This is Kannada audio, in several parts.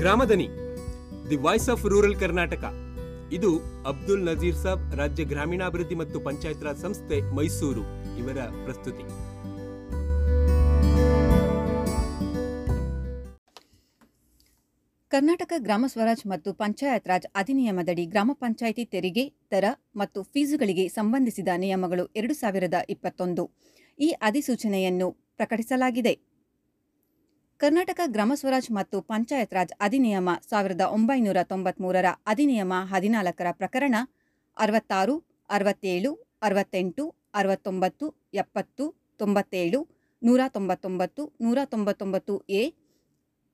Gramadhwani the voice of rural Karnataka. ಇದು ಅಬ್ದುಲ್ ನಜೀರ್ ಸಾಬ್ ರಾಜ್ಯ ಗ್ರಾಮೀಣಾಭಿವೃದ್ಧಿ ಮತ್ತು ಪಂಚಾಯತ್ ರಾಜ್ ಸಂಸ್ಥೆ ಮೈಸೂರು. ಇವರ ಪ್ರಸ್ತುತಿ. ಕರ್ನಾಟಕ ಗ್ರಾಮ ಸ್ವರಾಜ್ ಮತ್ತು ಪಂಚಾಯತ್ ರಾಜ್ ಅಧಿನಿಯಮದಡಿ ಗ್ರಾಮ ಪಂಚಾಯಿತಿ ತೆರಿಗೆ, ದರ ಮತ್ತು ಫೀಸುಗಳಿಗೆ ಸಂಬಂಧಿಸಿದ ನಿಯಮಗಳು ಎರಡು ಸಾವಿರದ ಇಪ್ಪತ್ತೊಂದು. ಈ ಅಧಿಸೂಚನೆಯನ್ನು ಪ್ರಕಟಿಸಲಾಗಿದೆ. ಕರ್ನಾಟಕ ಗ್ರಾಮ ಸ್ವರಾಜ್ ಮತ್ತು ಪಂಚಾಯತ್ ರಾಜ್ ಅಧಿನಿಯಮ ಸಾವಿರದ ಒಂಬೈನೂರ ತೊಂಬತ್ಮೂರರ ಅಧಿನಿಯಮ ಹದಿನಾಲ್ಕರ ಪ್ರಕರಣ ಅರವತ್ತಾರು, ಅರವತ್ತೇಳು, ಅರವತ್ತೆಂಟು, ಅರವತ್ತೊಂಬತ್ತು, ಎಪ್ಪತ್ತು, ತೊಂಬತ್ತೇಳು, ನೂರ ತೊಂಬತ್ತೊಂಬತ್ತು ನೂರ ತೊಂಬತ್ತೊಂಬತ್ತು ಎ,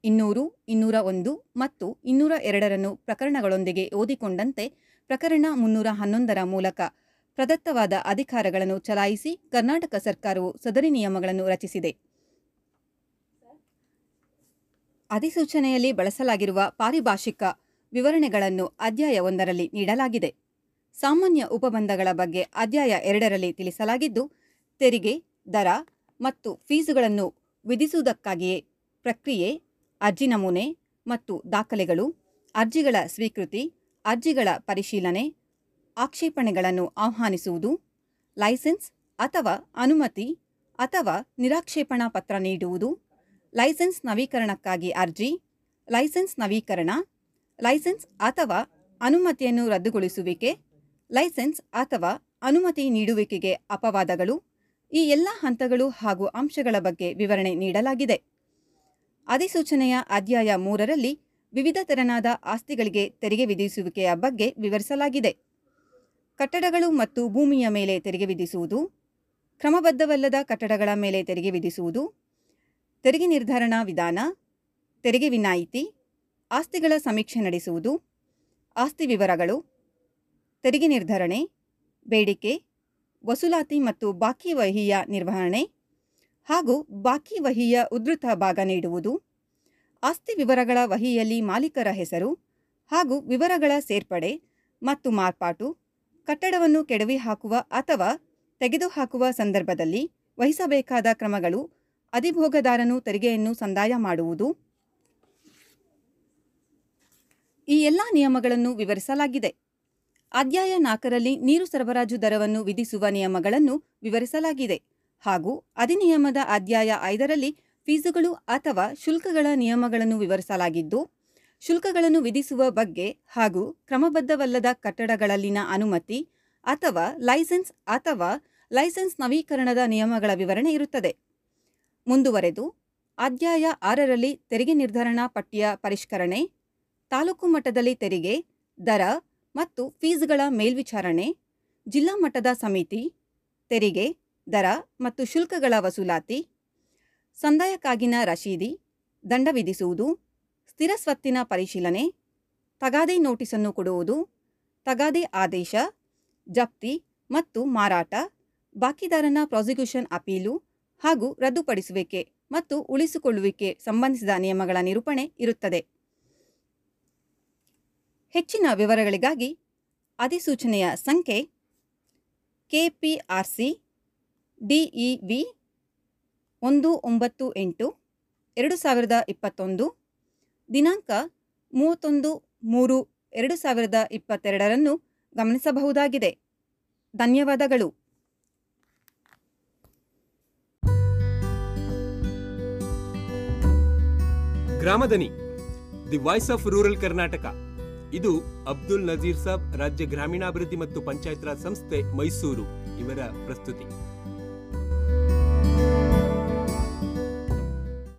ಇನ್ನೂರು, ಇನ್ನೂರ ಒಂದು ಮತ್ತು ಇನ್ನೂರ ಎರಡರನ್ನು ಪ್ರಕರಣಗಳೊಂದಿಗೆ ಓದಿಕೊಂಡಂತೆ ಪ್ರಕರಣ ಮುನ್ನೂರ ಹನ್ನೊಂದರ ಮೂಲಕ ಪ್ರದತ್ತವಾದ ಅಧಿಕಾರಗಳನ್ನು ಚಲಾಯಿಸಿ ಕರ್ನಾಟಕ ಸರ್ಕಾರವು ಸದರಿ ನಿಯಮಗಳನ್ನು ರಚಿಸಿದೆ. ಅಧಿಸೂಚನೆಯಲ್ಲಿ ಬಳಸಲಾಗಿರುವ ಪಾರಿಭಾಷಿಕ ವಿವರಣೆಗಳನ್ನು ಅಧ್ಯಾಯ ಒಂದರಲ್ಲಿ ನೀಡಲಾಗಿದೆ. ಸಾಮಾನ್ಯ ಉಪಬಂಧಗಳ ಬಗ್ಗೆ ಅಧ್ಯಾಯ ಎರಡರಲ್ಲಿ ತಿಳಿಸಲಾಗಿದ್ದು, ತೆರಿಗೆ, ದರ ಮತ್ತು ಫೀಸುಗಳನ್ನು ವಿಧಿಸುವುದಕ್ಕಾಗಿಯೇ ಪ್ರಕ್ರಿಯೆ, ಅರ್ಜಿ ನಮೂನೆ ಮತ್ತು ದಾಖಲೆಗಳು, ಅರ್ಜಿಗಳ ಸ್ವೀಕೃತಿ, ಅರ್ಜಿಗಳ ಪರಿಶೀಲನೆ, ಆಕ್ಷೇಪಣೆಗಳನ್ನು ಆಹ್ವಾನಿಸುವುದು, ಲೈಸೆನ್ಸ್ ಅಥವಾ ಅನುಮತಿ ಅಥವಾ ನಿರಾಕ್ಷೇಪಣಾ ಪತ್ರ ನೀಡುವುದು ಲೈಸೆನ್ಸ್ ನವೀಕರಣಕ್ಕಾಗಿ ಅರ್ಜಿ, ಲೈಸೆನ್ಸ್ ನವೀಕರಣ, ಲೈಸೆನ್ಸ್ ಅಥವಾ ಅನುಮತಿಯನ್ನು ರದ್ದುಗೊಳಿಸುವಿಕೆ, ಲೈಸೆನ್ಸ್ ಅಥವಾ ಅನುಮತಿ ನೀಡುವಿಕೆಗೆ ಅಪವಾದಗಳು, ಈ ಎಲ್ಲ ಹಂತಗಳು ಹಾಗೂ ಅಂಶಗಳ ಬಗ್ಗೆ ವಿವರಣೆ ನೀಡಲಾಗಿದೆ. ಅಧಿಸೂಚನೆಯ ಅಧ್ಯಾಯ ಮೂರರಲ್ಲಿ ವಿವಿಧ ತೆರನಾದ ಆಸ್ತಿಗಳಿಗೆ ತೆರಿಗೆ ವಿಧಿಸುವಿಕೆಯ ಬಗ್ಗೆ ವಿವರಿಸಲಾಗಿದೆ. ಕಟ್ಟಡಗಳು ಮತ್ತು ಭೂಮಿಯ ಮೇಲೆ ತೆರಿಗೆ ವಿಧಿಸುವುದು, ಕ್ರಮಬದ್ಧವಲ್ಲದ ಕಟ್ಟಡಗಳ ಮೇಲೆ ತೆರಿಗೆ ವಿಧಿಸುವುದು ತೆರಿಗೆ ನಿರ್ಧಾರಣಾ ವಿಧಾನ, ತೆರಿಗೆ ವಿನಾಯಿತಿ, ಆಸ್ತಿಗಳ ಸಮೀಕ್ಷೆ ನಡೆಸುವುದು, ಆಸ್ತಿ ವಿವರಗಳು, ತೆರಿಗೆ ನಿರ್ಧರಣೆ, ಬೇಡಿಕೆ, ವಸೂಲಾತಿ ಮತ್ತು ಬಾಕಿ ವಹಿಯ ನಿರ್ವಹಣೆ ಹಾಗೂ ಬಾಕಿ ವಹಿಯ ಉದ್ಧೃತ ಭಾಗ ನೀಡುವುದು, ಆಸ್ತಿ ವಿವರಗಳ ವಹಿಯಲ್ಲಿ ಮಾಲೀಕರ ಹೆಸರು ಹಾಗೂ ವಿವರಗಳ ಸೇರ್ಪಡೆ ಮತ್ತು ಮಾರ್ಪಾಟು, ಕಟ್ಟಡವನ್ನು ಕೆಡವಿ ಹಾಕುವ ಅಥವಾ ತೆಗೆದುಹಾಕುವ ಸಂದರ್ಭದಲ್ಲಿ ವಹಿಸಬೇಕಾದ ಕ್ರಮಗಳು ಅಧಿಭೋಗದಾರನು ತೆರಿಗೆಯನ್ನು ಸಂದಾಯ ಮಾಡುವುದು. ಈ ಎಲ್ಲ ನಿಯಮಗಳನ್ನು ವಿವರಿಸಲಾಗಿದೆ. ಅಧ್ಯಾಯ ನಾಲ್ಕರಲ್ಲಿ ನೀರು ಸರಬರಾಜು ದರವನ್ನು ವಿಧಿಸುವ ನಿಯಮಗಳನ್ನು ವಿವರಿಸಲಾಗಿದೆ. ಹಾಗೂ ಅಧಿನಿಯಮದ ಅಧ್ಯಾಯ ಐದರಲ್ಲಿ ಫೀಸುಗಳು ಅಥವಾ ಶುಲ್ಕಗಳ ನಿಯಮಗಳನ್ನು ವಿವರಿಸಲಾಗಿದ್ದು, ಶುಲ್ಕಗಳನ್ನು ವಿಧಿಸುವ ಬಗ್ಗೆ ಹಾಗೂ ಕ್ರಮಬದ್ಧವಲ್ಲದ ಕಟ್ಟಡಗಳಲ್ಲಿನ ಅನುಮತಿ ಅಥವಾ ಲೈಸೆನ್ಸ್ ಅಥವಾ ಲೈಸೆನ್ಸ್ ನವೀಕರಣದ ನಿಯಮಗಳ ವಿವರಣೆ ಇರುತ್ತದೆ. ಮುಂದುವರೆದು ಅಧ್ಯಾಯ ಆರರಲ್ಲಿ ತೆರಿಗೆ ನಿರ್ಧರಣಾ ಪಟ್ಟಿಯ ಪರಿಷ್ಕರಣೆ, ತಾಲೂಕು ಮಟ್ಟದಲ್ಲಿ ತೆರಿಗೆ, ದರ ಮತ್ತು ಫೀಸ್ಗಳ ಮೇಲ್ವಿಚಾರಣೆ, ಜಿಲ್ಲಾ ಮಟ್ಟದ ಸಮಿತಿ, ತೆರಿಗೆ, ದರ ಮತ್ತು ಶುಲ್ಕಗಳ ವಸೂಲಾತಿ, ಸಂದಾಯಕ್ಕಾಗಿನ ರಶೀದಿ, ದಂಡ ವಿಧಿಸುವುದು, ಸ್ಥಿರ ಸ್ವತ್ತಿನ ಪರಿಶೀಲನೆ, ತಗಾದೆ ನೋಟಿಸನ್ನು ಕೊಡುವುದು, ತಗಾದೆ ಆದೇಶ, ಜಪ್ತಿ ಮತ್ತು ಮಾರಾಟ, ಬಾಕಿದಾರನ ಪ್ರಾಸಿಕ್ಯೂಷನ್ ಅಪೀಲು ಹಾಗೂ ರದ್ದುಪಡಿಸುವಿಕೆ ಮತ್ತು ಉಳಿಸಿಕೊಳ್ಳುವಿಕೆ ಸಂಬಂಧಿಸಿದ ನಿಯಮಗಳ ನಿರೂಪಣೆ ಇರುತ್ತದೆ. ಹೆಚ್ಚಿನ ವಿವರಗಳಿಗಾಗಿ ಅಧಿಸೂಚನೆಯ ಸಂಖ್ಯೆ ಕೆಪಿಆರ್ಸಿ, ಡಿಇವಿ ಒಂದು ಒಂಬತ್ತು ಎಂಟು, ಎರಡು ಸಾವಿರದ ಇಪ್ಪತ್ತೊಂದು, ದಿನಾಂಕ ಮೂವತ್ತೊಂದು ಮೂರು, ಎರಡು ಸಾವಿರದ ಇಪ್ಪತ್ತೆರಡರನ್ನು ಗಮನಿಸಬಹುದಾಗಿದೆ. ಧನ್ಯವಾದಗಳು. Gramadhwani, the voice of rural Karnataka. ಇದು ಅಬ್ದುಲ್ ನಜೀರ್ ಸಾಬ್ ರಾಜ್ಯ ಗ್ರಾಮೀಣಾಭಿವೃದ್ಧಿ ಮತ್ತು ಪಂಚಾಯತ್ ರಾಜ್ ಸಂಸ್ಥೆ ಮೈಸೂರು. ಇವರ ಪ್ರಸ್ತುತಿ.